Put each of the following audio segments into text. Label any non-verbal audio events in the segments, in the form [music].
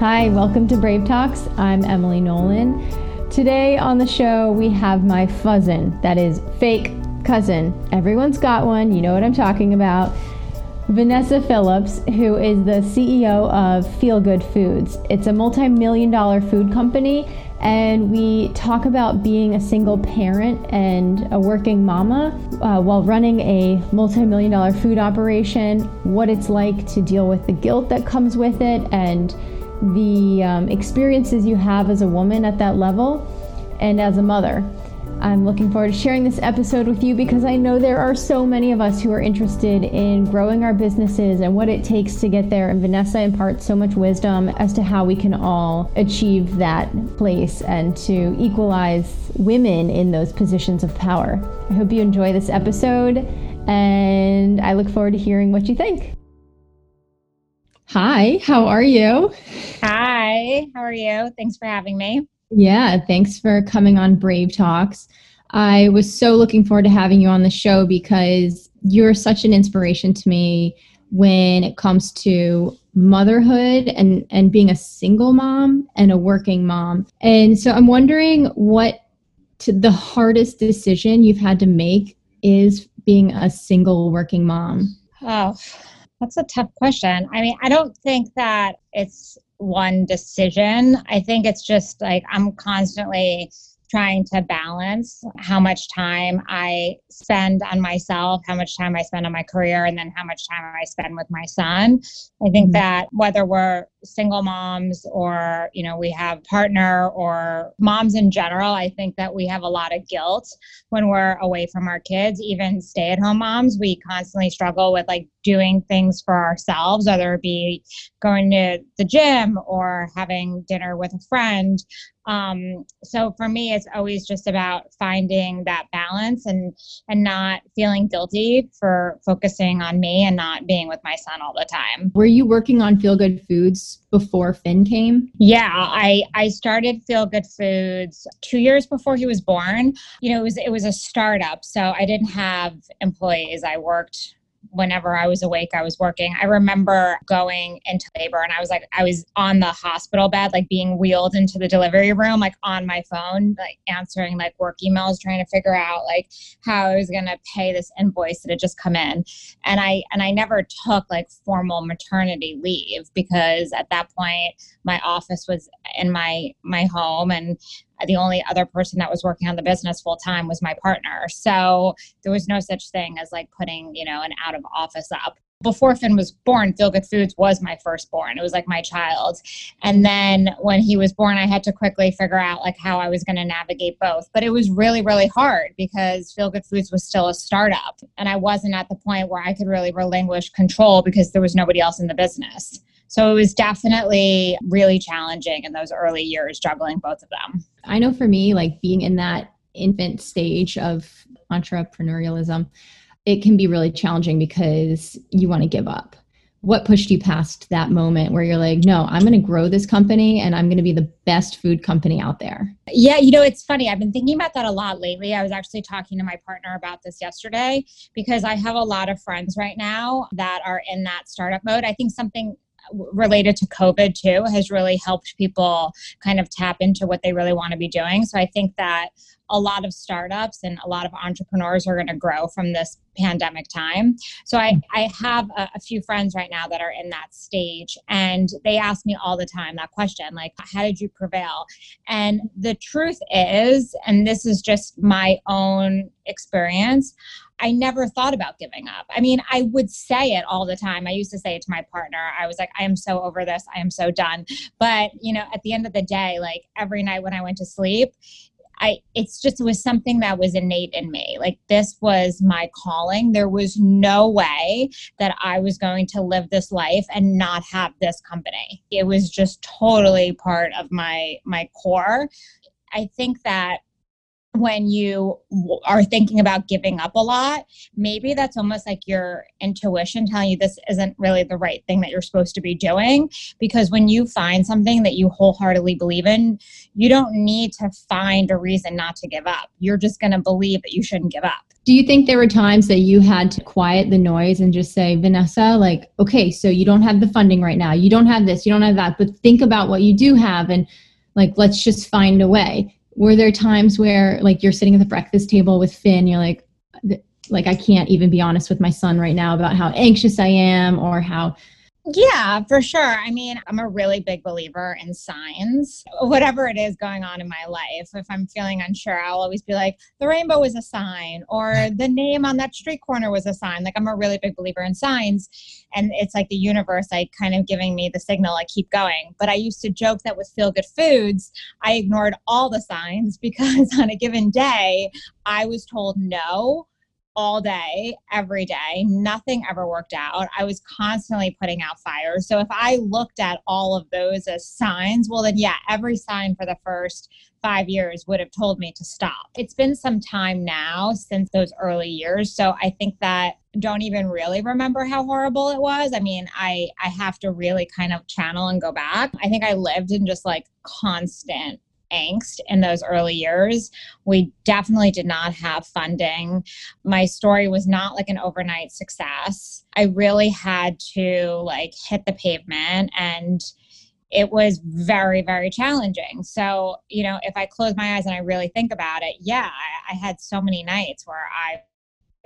Hi, welcome to Brave Talks. I'm Emily Nolan. Today on the show, we have my fuzzin, that is fake cousin. Everyone's got one, you know what I'm talking about. Vanessa Phillips, who is the CEO of Feel Good Foods. It's a multi million dollar food company, and we talk about being a single parent and a working mama uh, while running a multi million dollar food operation, what it's like to deal with the guilt that comes with it, and the um, experiences you have as a woman at that level and as a mother. I'm looking forward to sharing this episode with you because I know there are so many of us who are interested in growing our businesses and what it takes to get there. And Vanessa imparts so much wisdom as to how we can all achieve that place and to equalize women in those positions of power. I hope you enjoy this episode and I look forward to hearing what you think. Hi, how are you? Hi, how are you? Thanks for having me. Yeah, thanks for coming on Brave Talks. I was so looking forward to having you on the show because you're such an inspiration to me when it comes to motherhood and and being a single mom and a working mom. And so I'm wondering what to the hardest decision you've had to make is being a single working mom. Oh, that's a tough question. I mean, I don't think that it's one decision. I think it's just like I'm constantly trying to balance how much time I spend on myself, how much time I spend on my career, and then how much time I spend with my son. I think mm-hmm. that whether we're single moms or, you know, we have partner or moms in general, I think that we have a lot of guilt when we're away from our kids. Even stay at home moms, we constantly struggle with like doing things for ourselves, whether it be going to the gym or having dinner with a friend um, so for me it's always just about finding that balance and and not feeling guilty for focusing on me and not being with my son all the time were you working on feel good foods before finn came? Yeah i i started feel good foods two years before he was born. You know it was it was a startup so i didn't have employees. I worked whenever I was awake, I was working. I remember going into labor and I was like, I was on the hospital bed, like being wheeled into the delivery room, like on my phone, like answering like work emails, trying to figure out like how I was going to pay this invoice that had just come in. And I, and I never took like formal maternity leave because at that point my office was in my, my home and Uh, the only other person that was working on the business full time was my partner. So there was no such thing as like putting, you know, an out of office up. Before Finn was born, Feel Good Foods was my firstborn. It was like my child. And then when he was born, I had to quickly figure out like how I was going to navigate both. But it was really, really hard because Feel Good Foods was still a startup. And I wasn't at the point where I could really relinquish control because there was nobody else in the business. So it was definitely really challenging in those early years, juggling both of them. I know for me, like being in that infant stage of entrepreneurialism, it can be really challenging because you want to give up. What pushed you past that moment where you're like, no, I'm going to grow this company and I'm going to be the best food company out there? Yeah, you know, it's funny. I've been thinking about that a lot lately. I was actually talking to my partner about this yesterday because I have a lot of friends right now that are in that startup mode. I think something related to COVID too has really helped people kind of tap into what they really want to be doing. So I think that a lot of startups and a lot of entrepreneurs are going to grow from this pandemic time. So I, mm. I have a, a, few friends right now that are in that stage and they ask me all the time that question, like, how did you prevail? And the truth is, and this is just my own experience, I never thought about giving up. I mean, I would say it all the time. I used to say it to my partner. I was like, I am so over this. I am so done. But, you know, at the end of the day, like every night when I went to sleep, I it's just it was something that was innate in me. Like this was my calling. There was no way that I was going to live this life and not have this company. It was just totally part of my my core. I think that when you are thinking about giving up a lot, maybe that's almost like your intuition telling you this isn't really the right thing that you're supposed to be doing. Because when you find something that you wholeheartedly believe in, you don't need to find a reason not to give up. You're just going to believe that you shouldn't give up. Do you think there were times that you had to quiet the noise and just say, Vanessa, like, okay, so you don't have the funding right now, you don't have this, you don't have that, but think about what you do have and like, let's just find a way. Were there times where like you're sitting at the breakfast table with Finn, you're like, like I can't even be honest with my son right now about how anxious I am or how yeah, for sure. I mean, I'm a really big believer in signs. Whatever it is going on in my life, if I'm feeling unsure, I'll always be like, the rainbow is a sign, or [laughs] the name on that street corner was a sign. Like, I'm a really big believer in signs. And it's like the universe, like, kind of giving me the signal, I keep going. But I used to joke that with Feel Good Foods, I ignored all the signs [laughs] because on a given day, I was told no all day, every day. Nothing ever worked out. I was constantly putting out fires. So if I looked at all of those as signs, well, then yeah, every sign for the first five years would have told me to stop. It's been some time now since those early years. So I think that don't even really remember how horrible it was. I mean, I I have to really kind of channel and go back. I think I lived in just like constant angst in those early years. We definitely did not have funding. My story was not like an overnight success. I really had to like hit the pavement and it was very very challenging so you know if i close my eyes and i really think about it yeah i, I had so many nights where i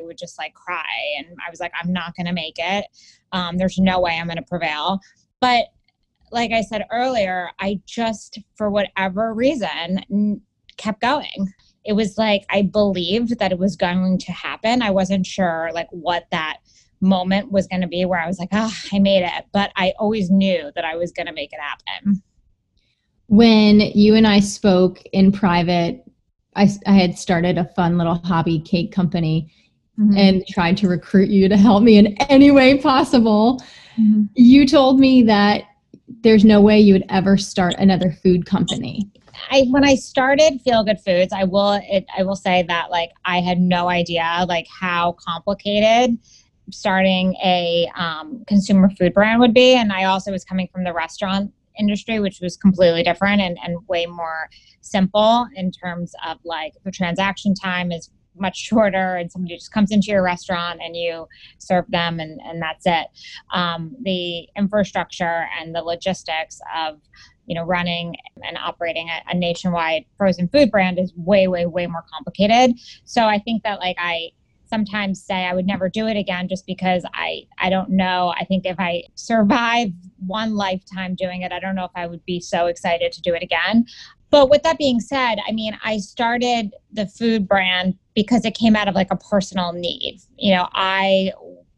would just like cry and i was like i'm not going to make it um, there's no way i'm going to prevail but like I said earlier, I just, for whatever reason, kept going. It was like I believed that it was going to happen. I wasn't sure like what that moment was going to be where I was like, oh, I made it. But I always knew that I was going to make it happen. When you and I spoke in private, I, I had started a fun little hobby cake company mm-hmm. and tried to recruit you to help me in any way possible. Mm-hmm. You told me that there's no way you would ever start another food company. I when I started Feel Good Foods, I will it, I will say that like I had no idea like how complicated starting a um, consumer food brand would be, and I also was coming from the restaurant industry, which was completely different and, and way more simple in terms of like the transaction time is much shorter and somebody just comes into your restaurant and you serve them and, and that's it um, the infrastructure and the logistics of you know running and operating a, a nationwide frozen food brand is way way way more complicated so i think that like i sometimes say I would never do it again just because I I don't know. I think if I survive one lifetime doing it, I don't know if I would be so excited to do it again. But with that being said, I mean, I started the food brand because it came out of like a personal need. You know, I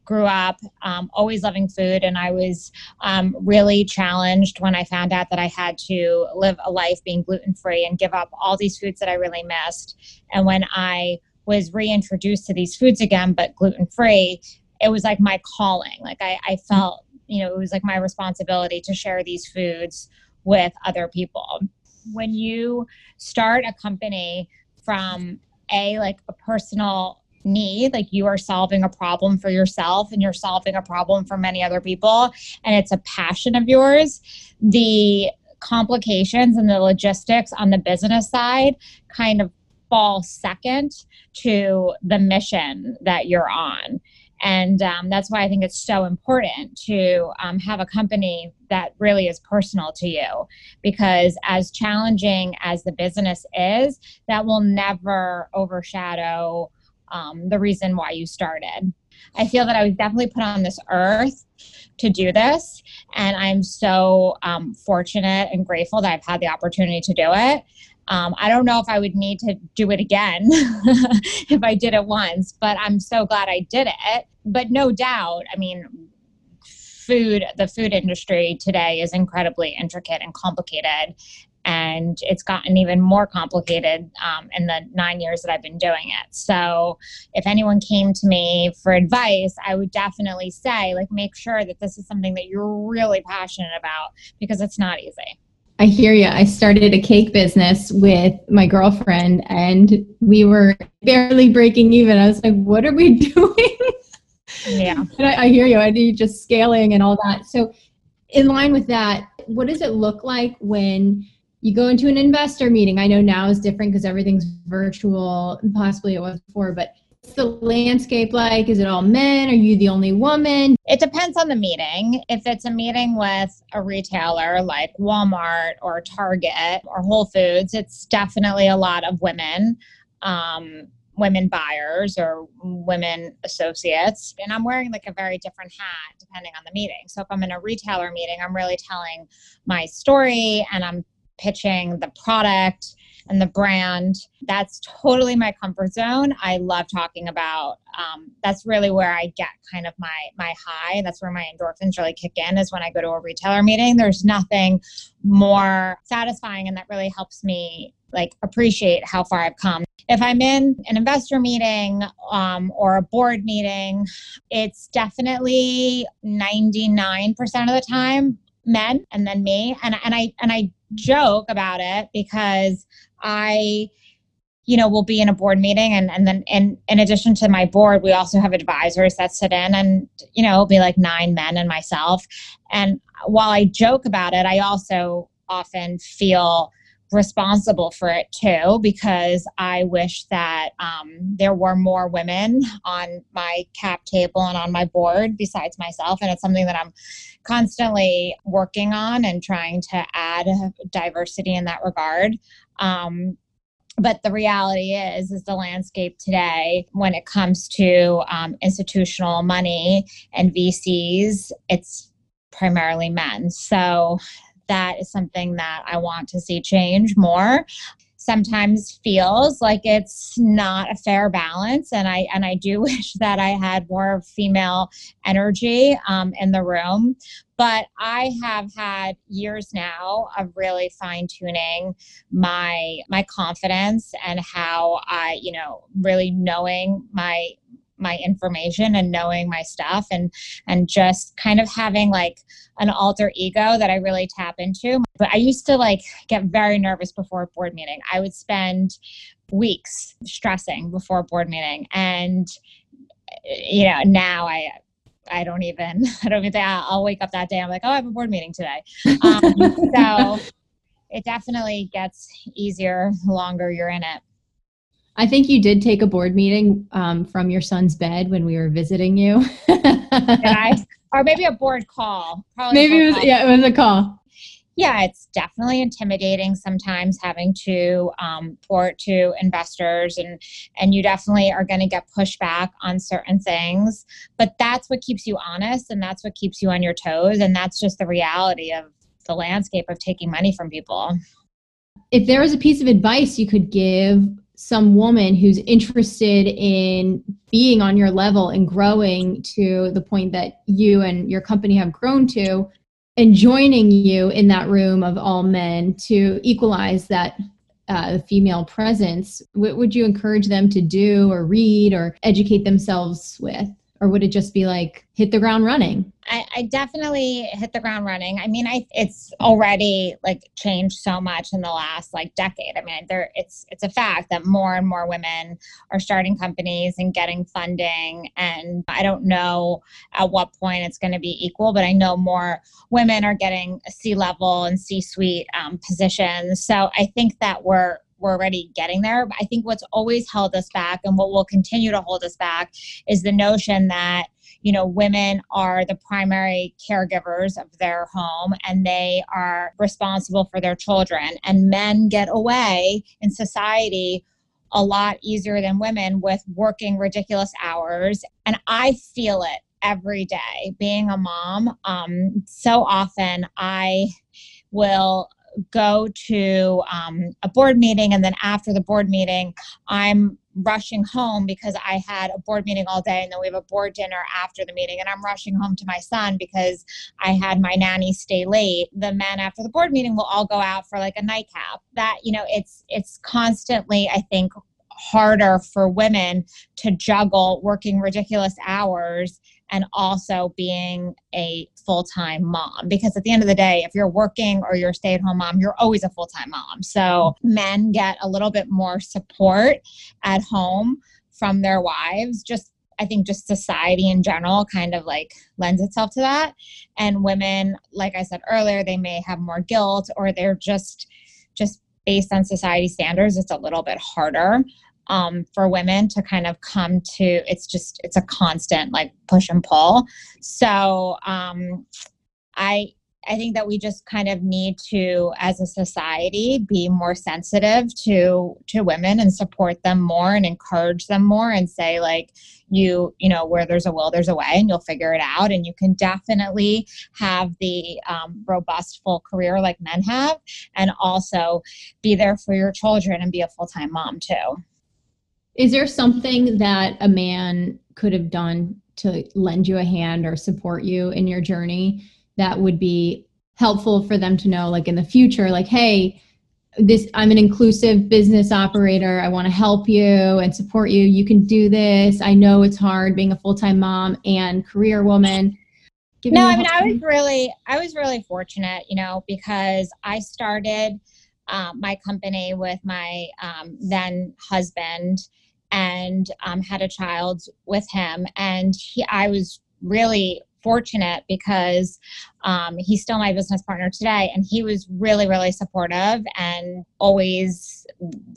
grew up um, always loving food and i was um, really challenged when i found out that i had to live a life being gluten free and give up all these foods that i really missed. And when i was reintroduced to these foods again but gluten free it was like my calling. Like I, I felt you know it was like my responsibility to share these foods with other people. When you start a company from a like a personal need like you are solving a problem for yourself and you're solving a problem for many other people and it's a passion of yours. The complications and the logistics on the business side kind of fall second to the mission that you're on and um, that's why I think it's so important to um, have a company that really is personal to you. Because as challenging as the business is, that will never overshadow um, the reason why you started. I feel that I was definitely put on this earth to do this. And I'm so um, fortunate and grateful that I've had the opportunity to do it. Um, I don't know if I would need to do it again [laughs] if I did it once, but I'm so glad I did it. But no doubt, I mean, food, the food industry today is incredibly intricate and complicated. And it's gotten even more complicated um, in the nine years that I've been doing it. So, if anyone came to me for advice, I would definitely say, like, make sure that this is something that you're really passionate about because it's not easy. I hear you. I started a cake business with my girlfriend and we were barely breaking even. I was like, what are we [laughs] doing? Yeah. [laughs] I, I, hear you. I need just scaling and all that. So, in line with that, what does it look like when you go into an investor meeting? I know now is different because everything's virtual possibly it was before, but the landscape like? Is it all men? Are you the only woman? It depends on the meeting. If it's a meeting with a retailer like Walmart or Target or Whole Foods, it's definitely a lot of women. Um, women buyers or women associates and i'm wearing like a very different hat depending on the meeting so if i'm in a retailer meeting i'm really telling my story and i'm pitching the product and the brand. That's totally my comfort zone. I love talking about. Um, that's really where I get kind of my my high. That's where my endorphins really kick in. Is when I go to a retailer meeting. There's nothing more satisfying, and that really helps me like appreciate how far I've come. If I'm in an investor meeting um, or a board meeting, it's definitely 99% of the time men and then me. And, and I and I joke about it because I you know, will be in a board meeting and, and then in, in addition to my board, we also have advisors that sit in and, you know, it'll be like nine men and myself. And while I joke about it, I also often feel responsible for it too because I wish that um, there were more women on my cap table and on my board besides myself. And it's something that I'm constantly working on and trying to add diversity in that regard. Um, but the reality is is the landscape today when it comes to um, institutional money and vcs it's primarily men so that is something that I want to see change more. Sometimes feels like it's not a fair balance and i and i do [laughs] wish that i had more female energy um, in the room. But i have had years now of really fine tuning my my confidence and how i you know really knowing my my information and knowing my stuff and and just kind of having like an alter ego that I really tap into. But I used to like get very nervous before a board meeting. I would spend weeks stressing before a board meeting and you know now I I don't even [laughs] I don't even think I'll wake up that day I'm like oh I have a board meeting today. Um, [laughs] so it definitely gets easier the longer you're in it. I think you did take a board meeting um, from your son's bed when we were visiting you. I, [laughs] or maybe a board call. Probably maybe it was call. yeah, it was a call. Yeah, it's definitely intimidating sometimes having to um, report to investors, and and you definitely are going to get pushback on certain things. But that's what keeps you honest, and that's what keeps you on your toes, and that's just the reality of the landscape of taking money from people. If there was a piece of advice you could give some woman who's interested in being on your level and growing to the point that you and your company have grown to and joining you in that room of all men to equalize that uh, female presence what would you encourage them to do or read or educate themselves with or would it just be like hit the ground running? I, I, definitely hit the ground running. I mean i it's already like changed so much in the last like decade. I mean there it's it's a fact that more and more women are starting companies and getting funding and i don't know at what point it's going to be equal but i know more women are getting c level and c suite um, positions. So i think that we're we're already getting there. But I think what's always held us back and what will continue to hold us back is the notion that you know women are the primary caregivers of their home and they are responsible for their children. And men get away in society a lot easier than women with working ridiculous hours. And i feel it every day. Being a mom um, so often i will go to um, a board meeting and then after the board meeting i'm rushing home because i had a board meeting all day and then we have a board dinner after the meeting and i'm rushing home to my son because i had my nanny stay late. The men after the board meeting will all go out for like a nightcap. That you know it's it's constantly i think harder for women to juggle working ridiculous hours and also being a full time mom. Because at the end of the day, if you're working or you're a stay at home mom, you're always a full time mom. So men get a little bit more support at home from their wives, just I think just society in general kind of like lends itself to that. And women, like I said earlier, they may have more guilt or they're just just based on society standards, it's a little bit harder um, for women to kind of come to it's just it's a constant like push and pull. So um, i I think that we just kind of need to, as a society, be more sensitive to to women and support them more and encourage them more and say like you you know where there's a will there's a way and you'll figure it out. And you can definitely have the um, robust full career like men have and also be there for your children and be a full-time mom too is there something that a man could have done to lend you a hand or support you in your journey that would be helpful for them to know like in the future like hey this i'm an inclusive business operator. I want to help you and support you. You can do this. I know it's hard being a full-time mom and career woman. Give no i mean i was really i was really fortunate you know because i started um, my company with my um, then husband and um, had a child with him. And he, i was really fortunate because um, he's still my business partner today and he was really really supportive and always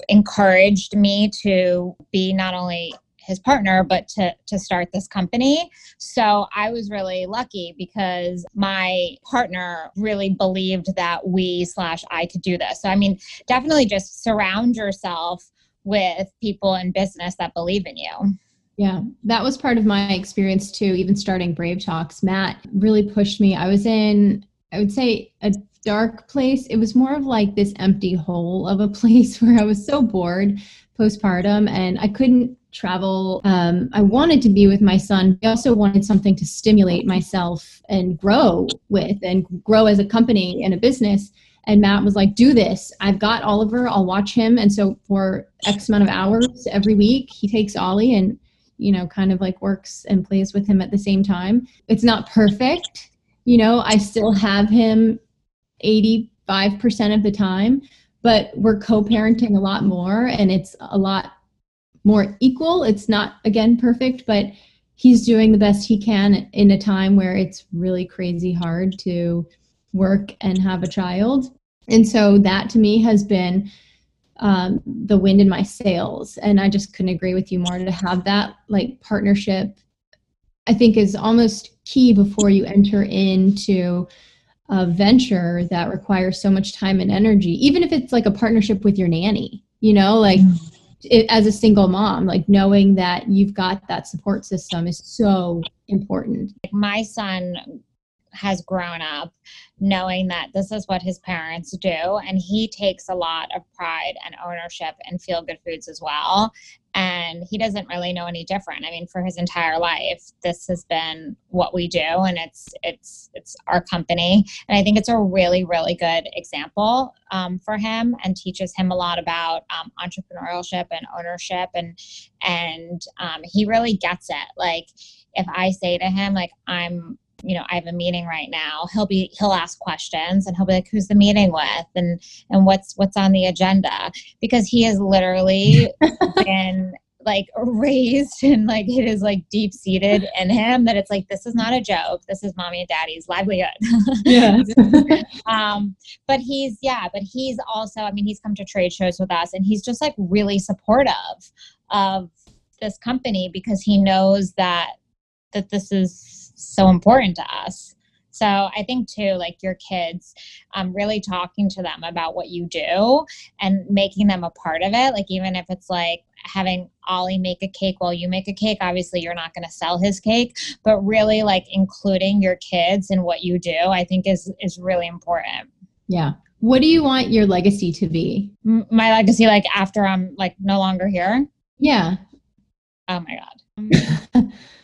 encouraged me to be not only his partner but to to start this company. So i was really lucky because my partner really believed that we slash i could do this. So i mean definitely just surround yourself with people in business that believe in you yeah, that was part of my experience too, even starting Brave Talks. Matt really pushed me. I was in, I would say, a dark place. It was more of like this empty hole of a [laughs] place where I was so bored postpartum and I couldn't travel. Um, I wanted to be with my son. I also wanted something to stimulate myself and grow with and grow as a company and a business. And Matt was like, do this. I've got Oliver. I'll watch him. And so for X amount of hours every week, he takes Ollie and you know, kind of like works and plays with him at the same time. It's not perfect. You know, I still have him 85% of the time, but we're co parenting a lot more and it's a lot more equal. It's not, again, perfect, but he's doing the best he can in a time where it's really crazy hard to work and have a child. And so that to me has been um, the wind in my sails. And I just couldn't agree with you more to have that like partnership. I think is almost key before you enter into a venture that requires so much time and energy, even if it's like a partnership with your nanny, you know, like mm-hmm. it, as a single mom, like knowing that you've got that support system is so important. Like my son has grown up knowing that this is what his parents do and he takes a lot of pride and ownership in feel good foods as well. And he doesn't really know any different. I mean for his entire life this has been what we do and it's it's it's our company. And i think it's a really really good example um, for him and teaches him a lot about um, entrepreneurship and ownership. And and um, he really gets it. Like if i say to him like i'm you know, I have a meeting right now. He'll be he'll ask questions and he'll be like, "Who's the meeting with?" and and what's what's on the agenda because he has literally [laughs] been like raised and like it is like deep seated in him that it's like this is not a joke. This is mommy and daddy's livelihood. yeah. [laughs] um, but he's yeah, but he's also I mean he's come to trade shows with us and he's just like really supportive of this company because he knows that that this is so important to us. So I think too, like your kids, um, really talking to them about what you do and making them a part of it. Like even if it's like having Ollie make a cake while you make a cake, obviously you're not going to sell his cake, but really like including your kids in what you do, I think is is really important. Yeah. What do you want your legacy to be? My legacy, like after I'm like no longer here. Yeah. Oh my god. [laughs]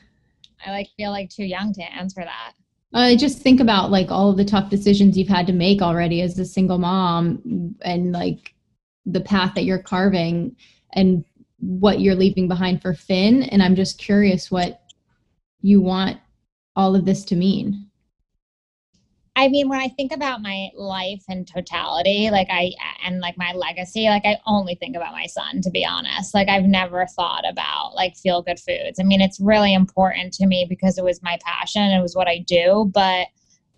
I like feel like too young to answer that. I just think about like all of the tough decisions you've had to make already as a single mom and like the path that you're carving and what you're leaving behind for Finn. And I'm just curious what you want all of this to mean. I mean, when I think about my life in totality, like I, and like my legacy, like I only think about my son, to be honest. Like I've never thought about like feel good foods. I mean, it's really important to me because it was my passion, it was what I do, but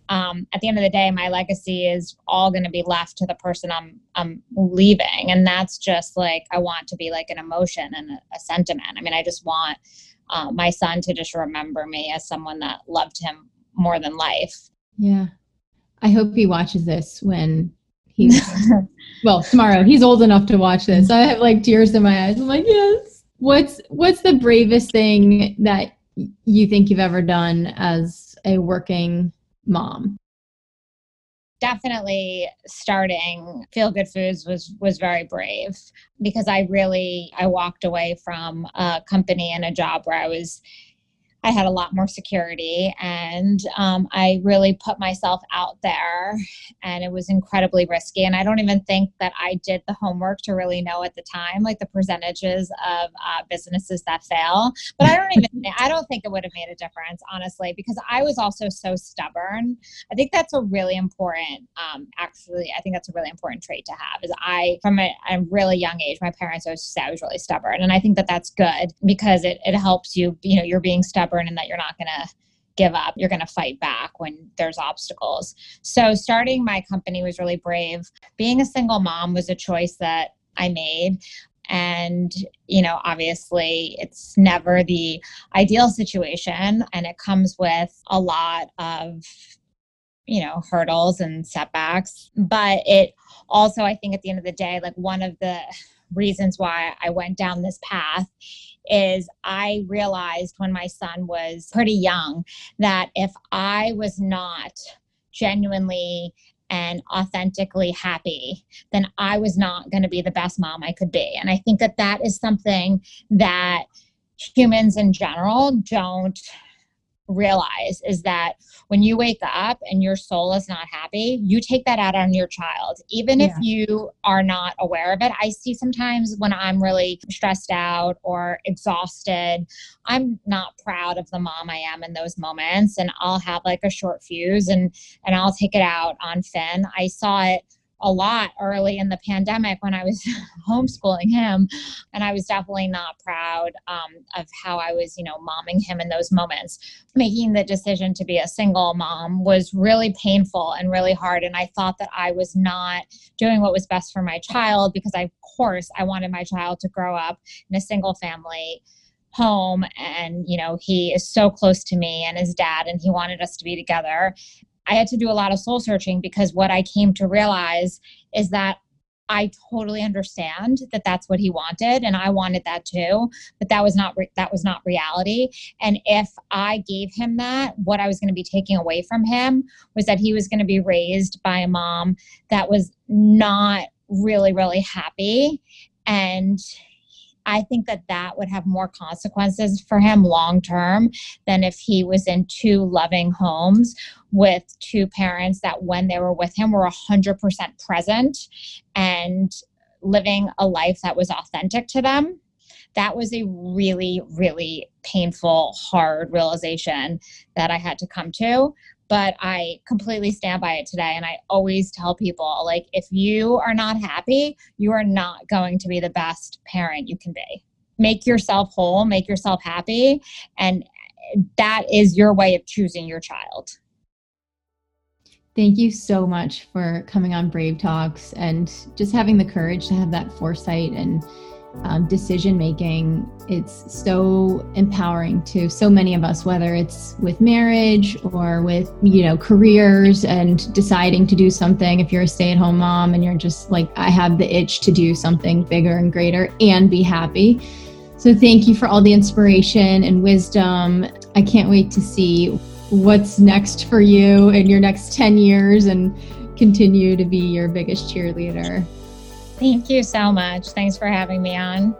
um, at the end of the day, my legacy is all going to be left to the person I'm I'm leaving, and that's just like I want to be like an emotion and a, a sentiment. I mean, I just want uh, my son to just remember me as someone that loved him more than life. Yeah, I hope he watches this when he's [laughs] well tomorrow. He's old enough to watch this. I have like tears in my eyes. I'm like, yes. What's what's the bravest thing that you think you've ever done as a working mom? definitely starting feel good foods was was very brave because i really i walked away from a company and a job where i was I had a lot more security and um, I really put myself out there and it was incredibly risky. And I don't even think that I did the homework to really know at the time, like the percentages of uh, businesses that fail. But I don't even, [laughs] I don't think it would have made a difference, honestly, because I was also so stubborn. I think that's a really important, um, actually, I think that's a really important trait to have is I, from a, a really young age, my parents always said I was really stubborn. And I think that that's good because it, it helps you, you know, you're being stubborn stubborn and that you're not going to give up. You're going to fight back when there's obstacles. So, starting my company was really brave. Being a single mom was a choice that I made. And, you know, obviously it's never the ideal situation and it comes with a lot of, you know, hurdles and setbacks. But it also, I think at the end of the day, like one of the reasons why I went down this path is I realized when my son was pretty young that if I was not genuinely and authentically happy, then I was not going to be the best mom I could be. And I think that that is something that humans in general don't realize is that when you wake up and your soul is not happy, you take that out on your child, even yeah. if you are not aware of it. I see sometimes when I'm really stressed out or exhausted, I'm not proud of the mom I am in those moments. And I'll have like a short fuse and, and I'll take it out on Finn. I saw it a lot early in the pandemic when I was [laughs] homeschooling him. And I was definitely not proud um, of how I was, you know, momming him in those moments. Making the decision to be a single mom was really painful and really hard. And I thought that I was not doing what was best for my child because, I, of course, I wanted my child to grow up in a single family home and you know he is so close to me and his dad and he wanted us to be together I had to do a lot of soul searching because what I came to realize is that I totally understand that that's what he wanted and I wanted that too but that was not re- that was not reality. And if I gave him that what I was going to be taking away from him was that he was going to be raised by a mom that was not really really happy and I think that that would have more consequences for him long term than if he was in two loving homes with two parents that, when they were with him, were 100% present and living a life that was authentic to them. That was a really, really painful, hard realization that I had to come to but I completely stand by it today. And I always tell people like, if you are not happy, you are not going to be the best parent you can be. Make yourself whole, make yourself happy. And that is your way of choosing your child. Thank you so much for coming on Brave Talks and just having the courage to have that foresight and um, decision making. It's so empowering to so many of us, whether it's with marriage or with, you know, careers and deciding to do something. If you're a stay at home mom and you're just like, I have the itch to do something bigger and greater and be happy. So thank you for all the inspiration and wisdom. I can't wait to see what's next for you in your next 10 years and continue to be your biggest cheerleader. Thank you so much. Thanks for having me on.